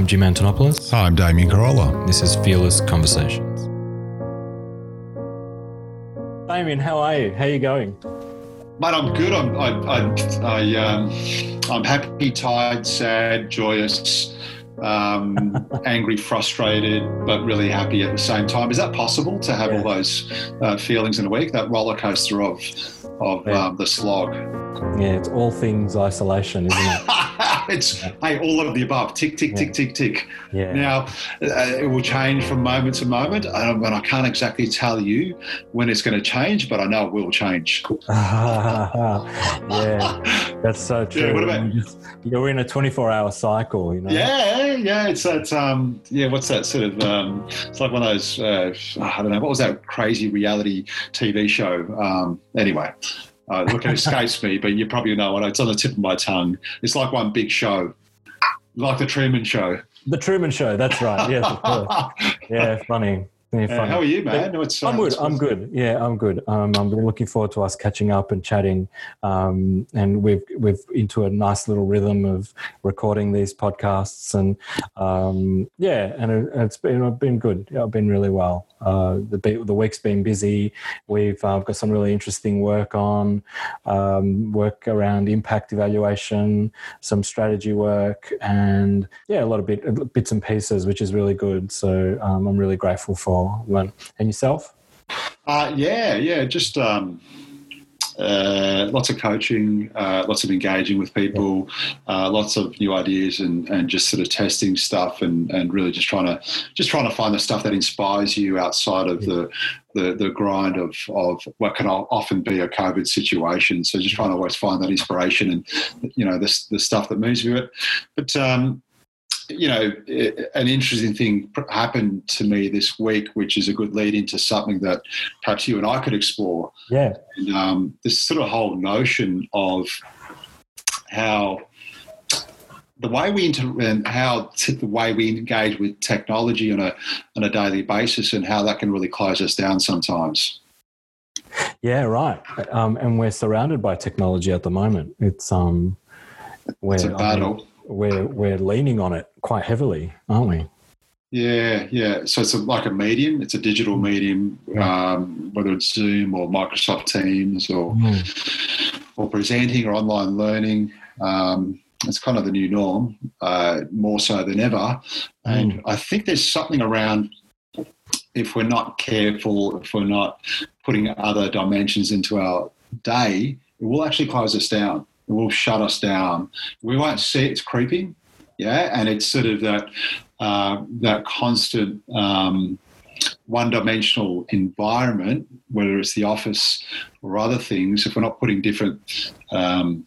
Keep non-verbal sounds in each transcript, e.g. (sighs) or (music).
I'm Jim Antonopoulos. I'm Damien Corolla. This is Fearless Conversations. Damien, how are you? How are you going? Mate, I'm good. I'm, I, I, I, um, I'm happy, tired, sad, joyous, um, (laughs) angry, frustrated, but really happy at the same time. Is that possible to have Yeah. all those uh, feelings in a week? That roller coaster of of Yeah. um, the slog. Yeah, it's all things isolation, isn't it? (laughs) (laughs) it's hey, all of the above. Tick, tick, tick, tick, tick. Yeah. Now, uh, it will change from moment to moment, um, and I can't exactly tell you when it's going to change, but I know it will change. (laughs) yeah, that's so (laughs) true. Yeah, what about- You just- You're in a 24 hour cycle, you know? Yeah, yeah, it's that. Um, yeah, what's that sort of? Um, it's like one of those. Uh, I don't know. What was that crazy reality TV show? Um, anyway, uh, look, it escapes me, but you probably know it. It's on the tip of my tongue. It's like one big show, like the Truman Show. The Truman Show, that's right. Yes, of course. (laughs) Yeah, funny. Yeah, Uh, how are you, man? What's, uh, I'm good. what's- I'm good. Yeah, I'm good. Um, I'm really looking forward to us catching up and chatting. Um, and we've we've into a nice little rhythm of recording these podcasts, and um, yeah, and it, it's been it's been good. Yeah, I've been really well. Uh, the the week's been busy. We've uh, got some really interesting work on um, work around impact evaluation, some strategy work, and yeah, a lot of bit, bits and pieces, which is really good. So um, I'm really grateful for. One. And yourself? Uh, yeah, yeah, just um, uh, lots of coaching, uh, lots of engaging with people, uh, lots of new ideas, and, and just sort of testing stuff, and, and really just trying to just trying to find the stuff that inspires you outside of the the, the grind of, of what can often be a COVID situation. So just trying to always find that inspiration and you know the the stuff that moves you. But but um, you know, an interesting thing happened to me this week, which is a good lead into something that perhaps you and I could explore. Yeah. And, um, this sort of whole notion of how the way we inter- and how t- the way we engage with technology on a on a daily basis, and how that can really close us down sometimes. Yeah, right. Um, and we're surrounded by technology at the moment. It's um, we're, It's a battle. We're we're leaning on it quite heavily, aren't we? Yeah, yeah. So it's a, like a medium. It's a digital medium, um, whether it's Zoom or Microsoft Teams or or presenting or online learning. Um, it's kind of the new norm, uh, more so than ever. And I think there's something around if we're not careful, if we're not putting other dimensions into our day, it will actually close us down. Will shut us down. We won't see it's creeping, yeah, and it's sort of that uh, that constant um, one-dimensional environment, whether it's the office or other things. If we're not putting different um,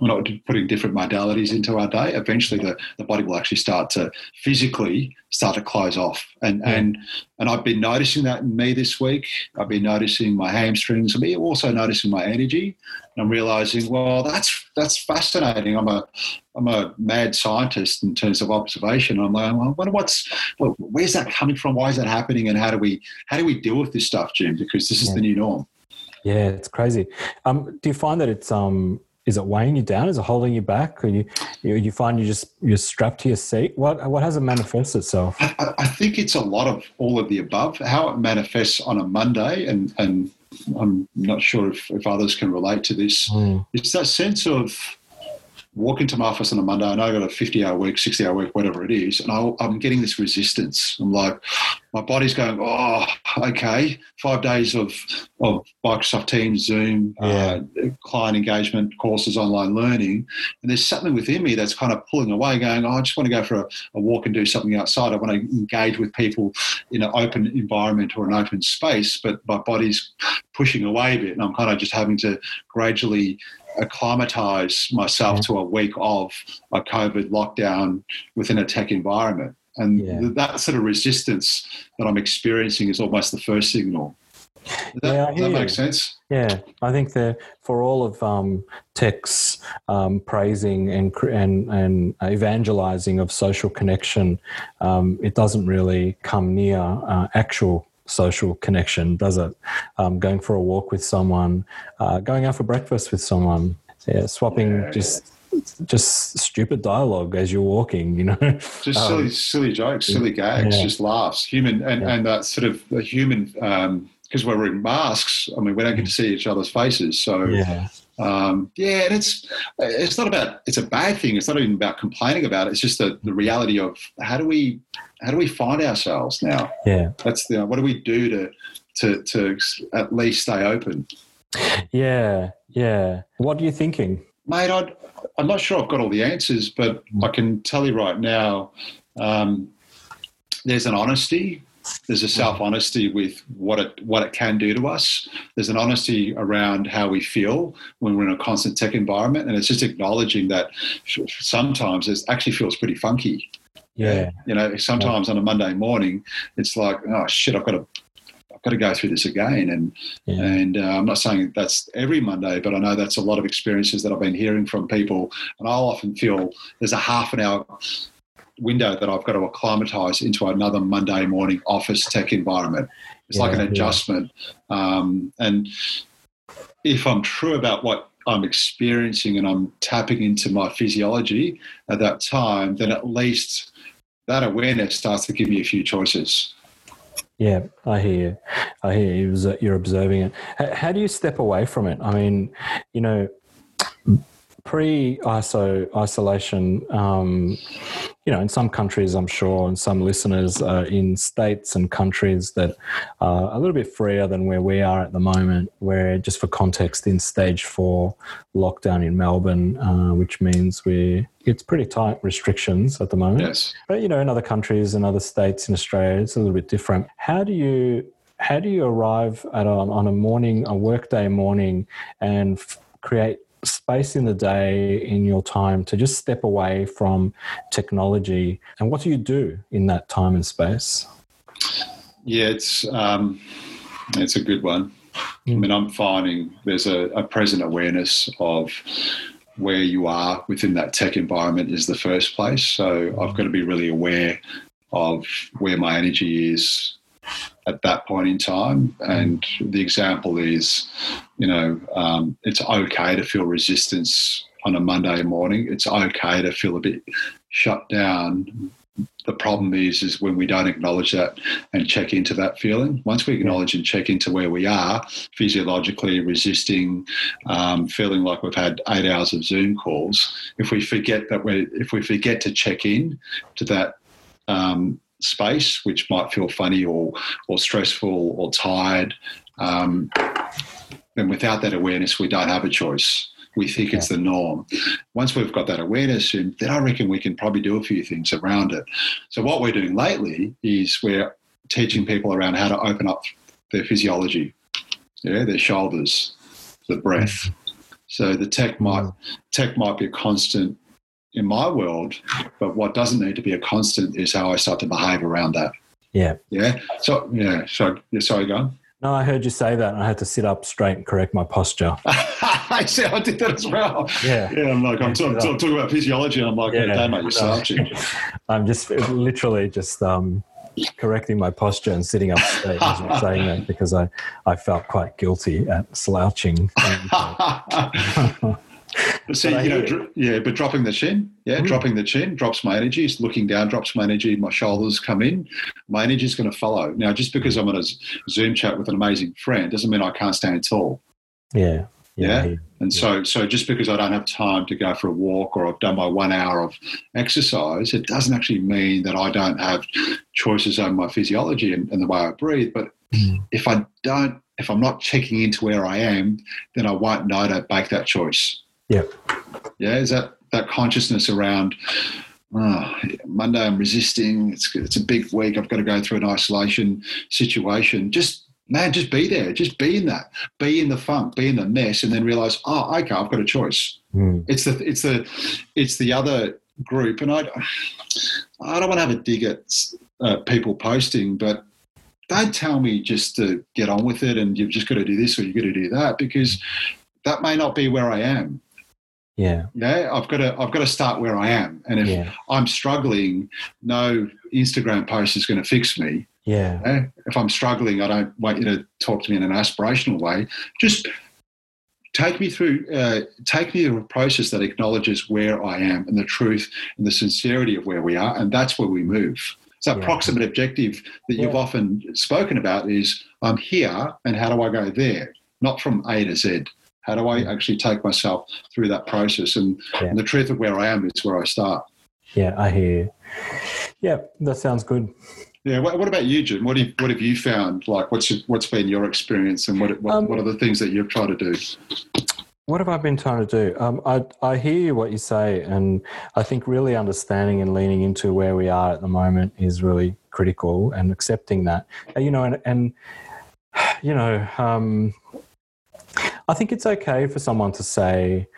we're not putting different modalities into our day, eventually the, the body will actually start to physically start to close off. And Yeah. and and I've been noticing that in me this week. I've been noticing my hamstrings. I'm also noticing my energy. And I'm realizing, well, that's that's fascinating. I'm a I'm a mad scientist in terms of observation. I'm like, well, I wonder what's well, where's that coming from? Why is that happening? And how do we how do we deal with this stuff, Jim? Because this is Yeah. the new norm. Yeah, it's crazy. Um, do you find that it's um, is it weighing you down? Is it holding you back? Or you you, you find you just you're strapped to your seat? What what has it manifest itself? I, I- think it's a lot of all of the above. How it manifests on a Monday, and, and I'm not sure if, if others can relate to this. Mm, It's that sense of walk into my office on a Monday. I know I've got a 50 hour week, 60 hour week, whatever it is. And I, I'm getting this resistance. I'm like, my body's going, oh, okay, five days of, of Microsoft Teams, Zoom, uh, client engagement, courses, online learning. And there's something within me that's kind of pulling away, going, oh, I just want to go for a, a walk and do something outside. I want to engage with people in an open environment or an open space, but my body's pushing away a bit. And I'm kind of just having to gradually acclimatize myself to a week of a COVID lockdown within a tech environment. And Yeah. that sort of resistance that I'm experiencing is almost the first signal. Does that, Yeah, I hear that you. make sense? Yeah, I think that for all of um, tech's um, praising and and and evangelizing of social connection, um, it doesn't really come near uh, actual social connection, does it? Um, going for a walk with someone, uh, going out for breakfast with someone, yeah, swapping Yeah, just just stupid dialogue as you're walking. You know, (laughs) just silly, um, silly jokes, silly gags, yeah. just laughs, human, and yeah. and that sort of the human. because um, we're wearing masks, I mean, we don't get to see each other's faces, so yeah. Um, yeah, and it's it's not about it's a bad thing. It's not even about complaining about it. It's just the, the reality of how do we how do we find ourselves now? Yeah, that's the what do we do to to to at least stay open? Yeah, yeah. What are you thinking, mate? i am not sure I've got all the answers, but I can tell you right now. Um, there's an honesty there's a self honesty with what it what it can do to us. There's an honesty around how we feel when we're in a constant tech environment, and it's just acknowledging that sometimes it actually feels pretty funky. Yeah, you know, sometimes yeah. on a Monday morning, it's like, oh shit, I've got to I've got to go through this again. And yeah. and uh, I'm not saying that's every Monday, but I know that's a lot of experiences that I've been hearing from people. And I'll often feel there's a half an hour window that I've got to acclimatise into another Monday morning office tech environment. It's yeah, like an adjustment. Yeah. Um, and if I'm true about what I'm experiencing and I'm tapping into my physiology at that time, then at least that awareness starts to give me a few choices. Yeah, I hear you. I hear you. You're observing it. How do you step away from it? I mean, you know, pre-ISO isolation, um, you know, in some countries, I'm sure, and some listeners are in states and countries that are a little bit freer than where we are at the moment. Where, just for context, in stage four lockdown in Melbourne, uh, which means we it's pretty tight restrictions at the moment. Yes. But you know, in other countries and other states in Australia, it's a little bit different. How do you how do you arrive at on, on a morning, a workday morning, and f- create space in the day in your time to just step away from technology. And what do you do in that time and space? Yeah it's um, it's a good one. Mm. i mean i'm finding there's a, a present awareness of where you are within that tech environment is the first place. So i've got to be really aware of where my energy is at that point in time. And the example is, you know, um, it's okay to feel resistance on a Monday morning. It's okay to feel a bit shut down. The problem is, is when we don't acknowledge that and check into that feeling. Once we acknowledge and check into where we are physiologically, resisting, um, feeling like we've had eight hours of Zoom calls. If we forget that we, if we forget to check in to that um, space, which might feel funny or or stressful or tired. Um, and without that awareness, we don't have a choice. We think it's the norm. Once we've got that awareness, then I reckon we can probably do a few things around it. So what we're doing lately is we're teaching people around how to open up their physiology, yeah, their shoulders, the breath. So the tech might tech might be a constant in my world. But what doesn't need to be a constant is how I start to behave around that. Yeah. Yeah. So, yeah. So, yeah, sorry, go on. No, I heard you say that, and I had to sit up straight and correct my posture. (laughs) I see, I did that as well. Yeah, yeah. I'm like, I'm talking, talking about physiology, and I'm like, yeah, yeah damn it, you're slouching. I'm just literally just um, correcting my posture and sitting up straight as you're saying that because I, I felt quite guilty at slouching. (laughs) (laughs) Uh, See, you know, dr- yeah, but dropping the chin, yeah, mm-hmm. dropping the chin drops my energy. It's Looking down drops my energy. My shoulders come in. My energy is going to follow. Now, just because I'm on a Zoom chat with an amazing friend doesn't mean I can't stand tall. Yeah. Yeah. yeah. And yeah. so, so just because I don't have time to go for a walk or I've done my one hour of exercise, it doesn't actually mean that I don't have choices over my physiology and, and the way I breathe. But mm. if I don't, if I'm not checking into where I am, then I won't know to make that choice. Yeah. Yeah. Is that that consciousness around oh, Monday I'm resisting. It's it's a big week. I've got to go through an isolation situation. Just man, just be there. Just be in that. Be in the funk. Be in the mess, and then realize, oh, okay, I've got a choice. Mm. It's the it's the it's the other group, and I I don't want to have a dig at uh, people posting, but don't tell me just to get on with it and you've just got to do this or you've got to do that because that may not be where I am. Yeah. Yeah. I've got to I've got to start where I am. And if yeah. I'm struggling, no Instagram post is going to fix me. Yeah. yeah. If I'm struggling, I don't want you to talk to me in an aspirational way. Just take me through, uh, take me through a process that acknowledges where I am and the truth and the sincerity of where we are, and that's where we move. So, yeah. proximate objective that you've often spoken about is I'm here, and how do I go there? Not from A to Z. How do I actually take myself through that process? And, yeah. and the truth of where I am is where I start. Yeah, I hear you. Yeah, that sounds good. Yeah. What, what, about you, Jim? What have, what have you found? Like, what's what's been your experience, and what what, um, what are the things that you've tried to do? What have I been trying to do? Um, I I hear what you say, and I think really understanding and leaning into where we are at the moment is really critical, and accepting that. You know, and and (sighs) you know, um, I think it's okay for someone to say,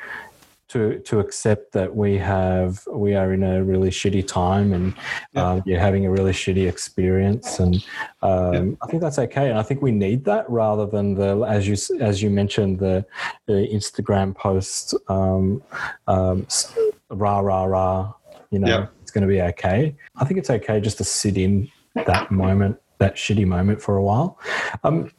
to to accept that we have we are in a really shitty time and yeah. um, you're having a really shitty experience and um, yeah. I think that's okay and I think we need that rather than the as you as you mentioned the, the Instagram post um, um rah rah rah you know yeah. it's going to be okay I think it's okay just to sit in that moment that shitty moment for a while um,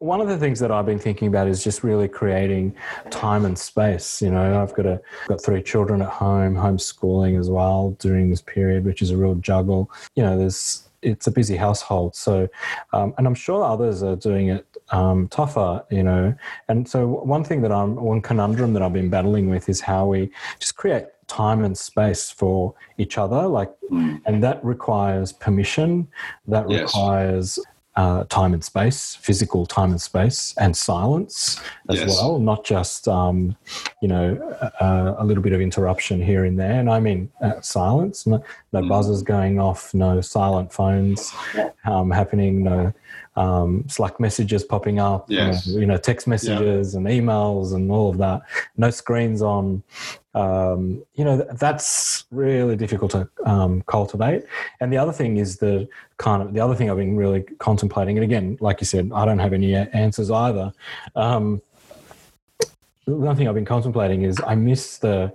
one of the things that I've been thinking about is just really creating time and space. You know, I've got a got three children at home, homeschooling as well during this period, which is a real juggle. You know, there's it's a busy household. So, um, and I'm sure others are doing it um, tougher. You know, and so one thing that I'm one conundrum that I've been battling with is how we just create time and space for each other like mm. and that requires permission that yes. requires uh, time and space, physical time and space, and silence as yes. well, not just um, you know uh, a little bit of interruption here and there. And I mean uh, silence, no, no mm. buzzers going off, no silent phones um, happening, no um, Slack messages popping up, yes. you, know, you know, text messages yeah. and emails and all of that. No screens on. Um, you know, that's really difficult to um, cultivate. And the other thing is the kind of the other thing I've been really contemplating. And again, like you said, I don't have any answers either. Um, the one thing I've been contemplating is I miss the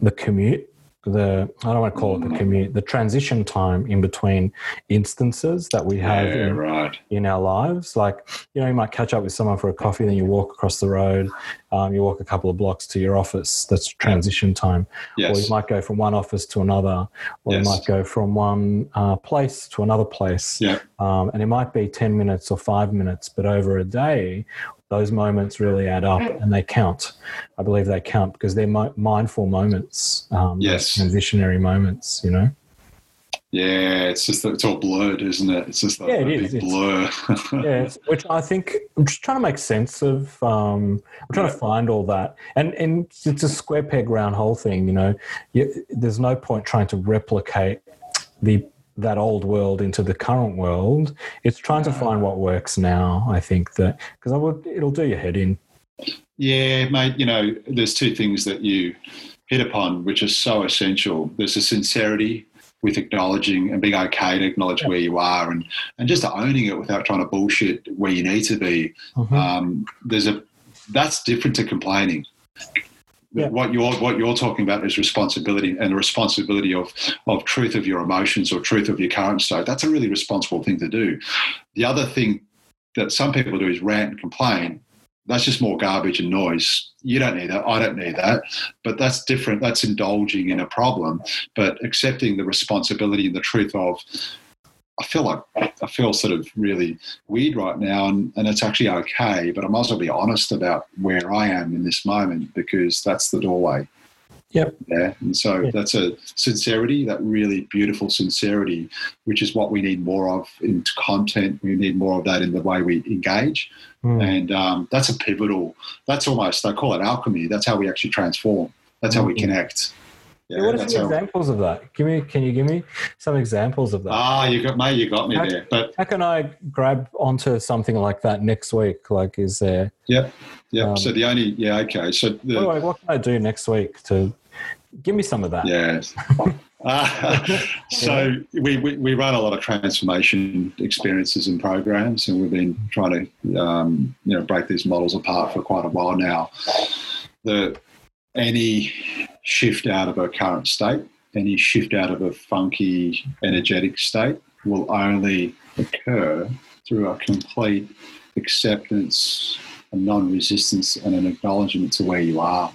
the commute the I don't want to call it the mm. commute, the transition time in between instances that we have yeah, in, right. in, our lives. Like, you know, you might catch up with someone for a coffee, then you walk across the road, um, you walk a couple of blocks to your office. That's transition time. Yes. Or you might go from one office to another, or yes. you might go from one uh, place to another place. Yeah. Um, and it might be 10 minutes or five minutes, but over a day those moments really add up and they count. I believe they count because they're mindful moments, um, yes, transitionary moments. You know. Yeah, it's just that it's all blurred, isn't it? It's just like yeah, it is. blur. (laughs) yeah, which I think I'm just trying to make sense of. Um, I'm trying yeah. to find all that, and and it's a square peg round hole thing. You know, you, there's no point trying to replicate the that old world into the current world. It's trying to find what works now. I think that because I would, it'll do your head in. Yeah, mate. You know, there's two things that you hit upon, which are so essential. There's a sincerity with acknowledging and being okay to acknowledge yeah. where you are, and and just owning it without trying to bullshit where you need to be. Mm-hmm. Um, there's a that's different to complaining yeah. what you're what you're talking about is responsibility and the responsibility of of truth of your emotions or truth of your current state. That's a really responsible thing to do. The other thing that some people do is rant and complain. That's just more garbage and noise. You don't need that. I don't need that. But that's different. That's indulging in a problem. But accepting the responsibility and the truth of I feel like I feel sort of really weird right now, and, and it's actually okay. But I might as well be honest about where I am in this moment because that's the doorway. Yep. Yeah. And so yep. that's a sincerity, that really beautiful sincerity, which is what we need more of in content. We need more of that in the way we engage. Mm. And um, that's a pivotal, that's almost, they call it alchemy. That's how we actually transform. That's how we hmm. connect. Yeah, what are some examples of that? Give me, can you give me some examples of that? Ah, you got me, you got me how, there. But how can I grab onto something like that next week? Like, is there? Yep, yep. Um, so the only, yeah, okay. So the, what, what, can I do next week to give me some of that? Yes. uh, (laughs) (laughs) so we, we, we run a lot of transformation experiences and programs, and we've been trying to um, you know break these models apart for quite a while now. The any shift out of a current state, any shift out of a funky energetic state will only occur through a complete acceptance a non-resistance and an acknowledgement to where you are.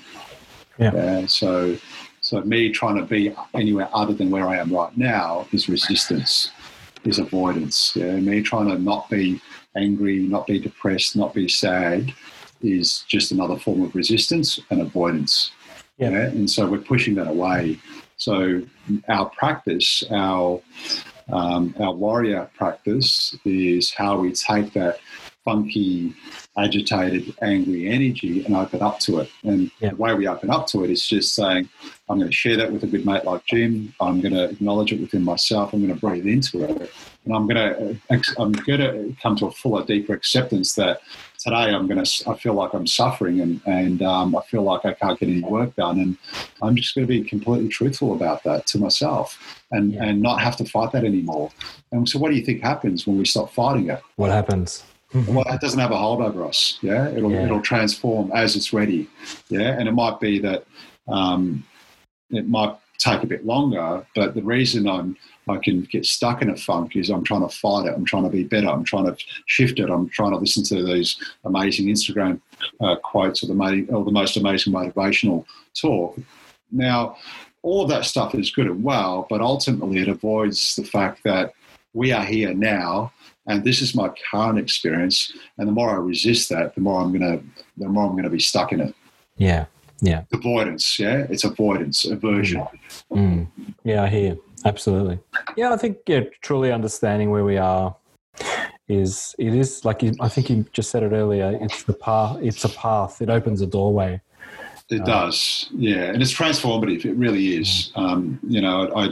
Yeah. yeah. So, so me trying to be anywhere other than where I am right now is resistance, is avoidance. Yeah. Me trying to not be angry, not be depressed, not be sad is just another form of resistance and avoidance. Yeah. yeah? And so we're pushing that away. So our practice, our um, our warrior practice is how we take that funky, agitated, angry energy and open up to it. And yeah. the way we open up to it is just saying, I'm going to share that with a good mate like Jim. I'm going to acknowledge it within myself. I'm going to breathe into it, and I'm going to I'm going to come to a fuller, deeper acceptance that today I'm going to I feel like I'm suffering and and um, I feel like I can't get any work done, and I'm just going to be completely truthful about that to myself and Yeah. and not have to fight that anymore. And so, what do you think happens when we stop fighting it? What happens? (laughs) Well, that doesn't have a hold over us. Yeah, it'll Yeah. it'll transform as it's ready. Yeah, and it might be that um, it might take a bit longer, but the reason I'm I can get stuck in a funk is I'm trying to fight it. I'm trying to be better. I'm trying to shift it. I'm trying to listen to these amazing Instagram uh, quotes or the, or the most amazing motivational talk. Now, all of that stuff is good and well, but ultimately it avoids the fact that we are here now and this is my current experience and the more i resist that the more i'm to the more i'm going to be stuck in it Yeah. Yeah. avoidance yeah it's avoidance aversion Mm. Yeah, I hear. Absolutely. Yeah, I think yeah, truly understanding where we are is it is like you, I think you just said it earlier. It's the path. It's a path. It opens a doorway. it does yeah and it's transformative it really is um, you know i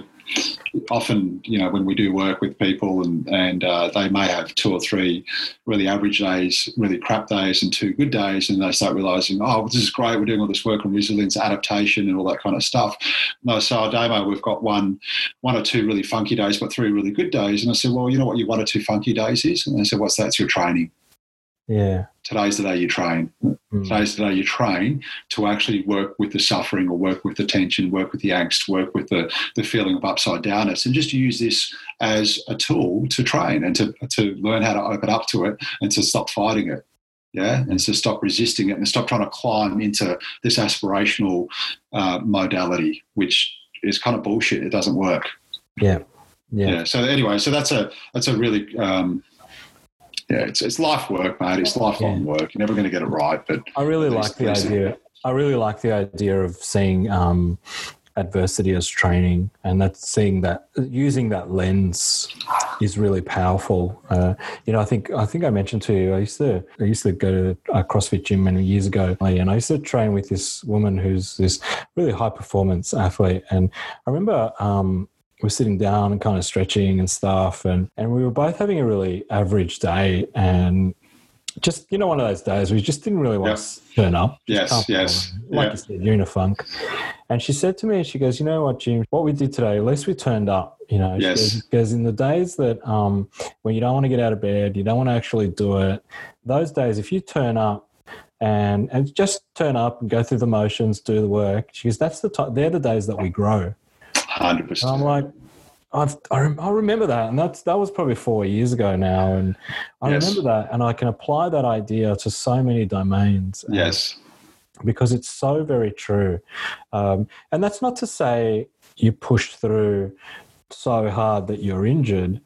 often you know when we do work with people and and uh, they may have two or three really average days really crap days and two good days and they start realizing oh this is great. We're doing all this work on resilience adaptation and all that kind of stuff. No so our demo we've got one one or two really funky days but three really good days. And i said well you know what your one or two funky days is? And they said what's that? It's your training Yeah. today's the day you train Mm. Today's the day you train to actually work with the suffering or work with the tension, work with the angst, work with the, the feeling of upside downness, and just use this as a tool to train and to, to learn how to open up to it and to stop fighting it. Yeah, and to stop resisting it and stop trying to climb into this aspirational uh, modality, which is kind of bullshit. It doesn't work. Yeah. Yeah. Yeah. So anyway, so that's a that's a really um, yeah, it's it's life work, mate. It's lifelong work. You're never going to get it right, but I really like the idea. I really like the idea of seeing um, adversity as training, and that's seeing that using that lens is really powerful. Uh, you know, I think I think I mentioned to you. I used to I used to go to a CrossFit gym many years ago, and I used to train with this woman who's this really high performance athlete. And I remember um, we're sitting down and kind of stretching and stuff, and and we were both having a really average day, and just you know one of those days we just didn't really want to turn up. Yes, yes. Like you said, you're in a funk. And she said to me, she goes, you know what, Jim, what we did today, at least we turned up. You know, she Yes. goes, goes, in the days that um, when you don't want to get out of bed, you don't want to actually do it. Those days, if you turn up and and just turn up and go through the motions, do the work, she goes, that's the time. They're the days that we grow. Hundred And I'm like, I've, I, rem- I remember that, and that's that was probably four years ago now, and I Yes. remember that, and I can apply that idea to so many domains. Yes, because it's so very true, um, and that's not to say you push through so hard that you're injured.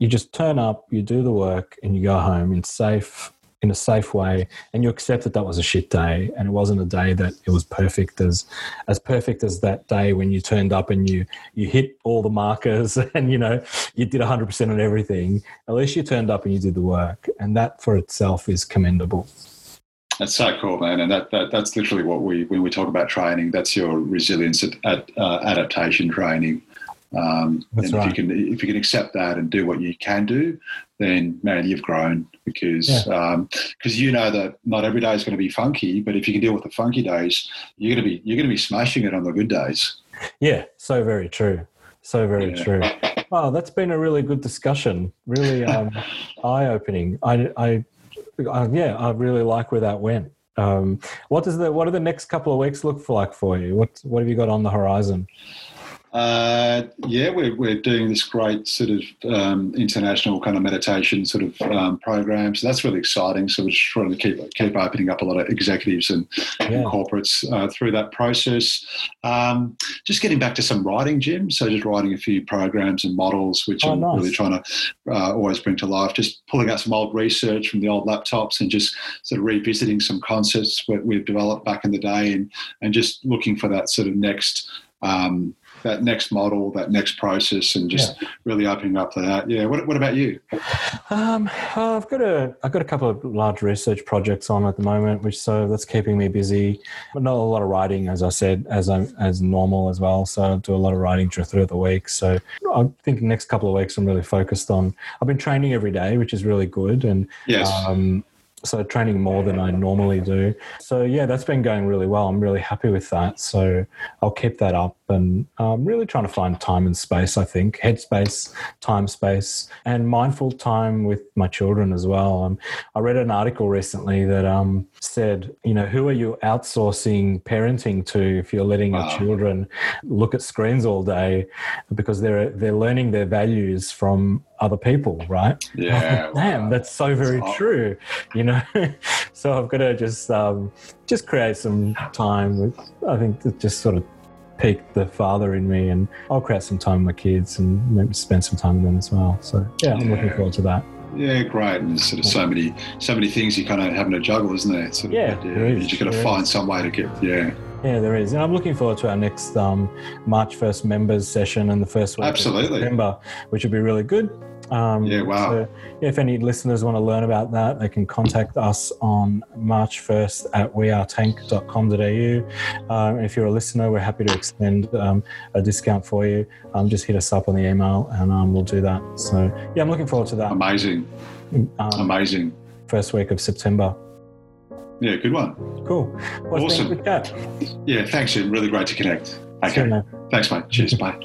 You just turn up, you do the work, and you go home. In safe in a safe way and you accept that that was a shit day and it wasn't a day that it was perfect as as perfect as that day when you turned up and you you hit all the markers (laughs) and you know you did 100% on everything at least you turned up and you did the work and that for itself is commendable that's so cool, man. And that, that that's literally what we when we talk about training. That's your resilience at, at uh, adaptation training. Um, That's and right. if you can if you can accept that and do what you can do, then man, you've grown because because you know that not every day is going to be funky. But if you can deal with the funky days, you're going to be you're going to be smashing it on the good days. yeah so very true so very Yeah. true wow that's been a really good discussion really um, (laughs) eye-opening I, I, I yeah i really like where that went um, what does the what do the next couple of weeks look for like for you what what have you got on the horizon Uh, yeah, we're, we're doing this great sort of um, international kind of meditation sort of um, program. So that's really exciting. So we're just trying to keep keep opening up a lot of executives and, yeah. and corporates uh, through that process. Um, just getting back to some writing, Jim. So just writing a few programs and models, which oh, I'm nice. really trying to uh, always bring to life. Just pulling out some old research from the old laptops and just sort of revisiting some concepts that we've developed back in the day and, and just looking for that sort of next um, that next model, that next process, and just yeah. really opening up to that. Yeah. What, what about you? Um, I've got a I've got a couple of large research projects on at the moment, which so that's keeping me busy. But not a lot of writing, as I said, as I'm as normal as well. So I do a lot of writing through the week. So I think next couple of weeks I'm really focused on. I've been training every day, which is really good, and yes. Um, so training more than I normally do. So yeah, that's been going really well. I'm really happy with that. So I'll keep that up and I'm really trying to find time and space, I think, headspace, time space, and mindful time with my children as well. Um, I read an article recently that um, said, you know, who are you outsourcing parenting to if you're letting wow. your children look at screens all day because they're they're learning their values from other people, right? (laughs) Yeah. Damn, wow. that's so very true. You know, (laughs) so I've got to just um, just create some time. With, I think just sort of pique the father in me, and I'll create some time with my kids and maybe spend some time with them as well. So yeah, I'm yeah. looking forward to that. Yeah, great. And there's sort of so many, so many things you kind of having to juggle, isn't there? Sort of, yeah, yeah. You just got to find is. some way to get, yeah. Yeah, there is, and I'm looking forward to our next um, March first members session and the first week Absolutely. of September, which would be really good. Um, yeah, wow. So, if any listeners want to learn about that, they can contact us on March 1st at wearetank.com.au. Um, if you're a listener, we're happy to extend um, a discount for you. Um, just hit us up on the email and um, we'll do that. So, yeah, I'm looking forward to that. Amazing. Um, Amazing. First week of September. Yeah, good one. Cool. Well, awesome. Yeah, thanks, Really great to connect. Okay. Thanks, mate. Cheers. Bye.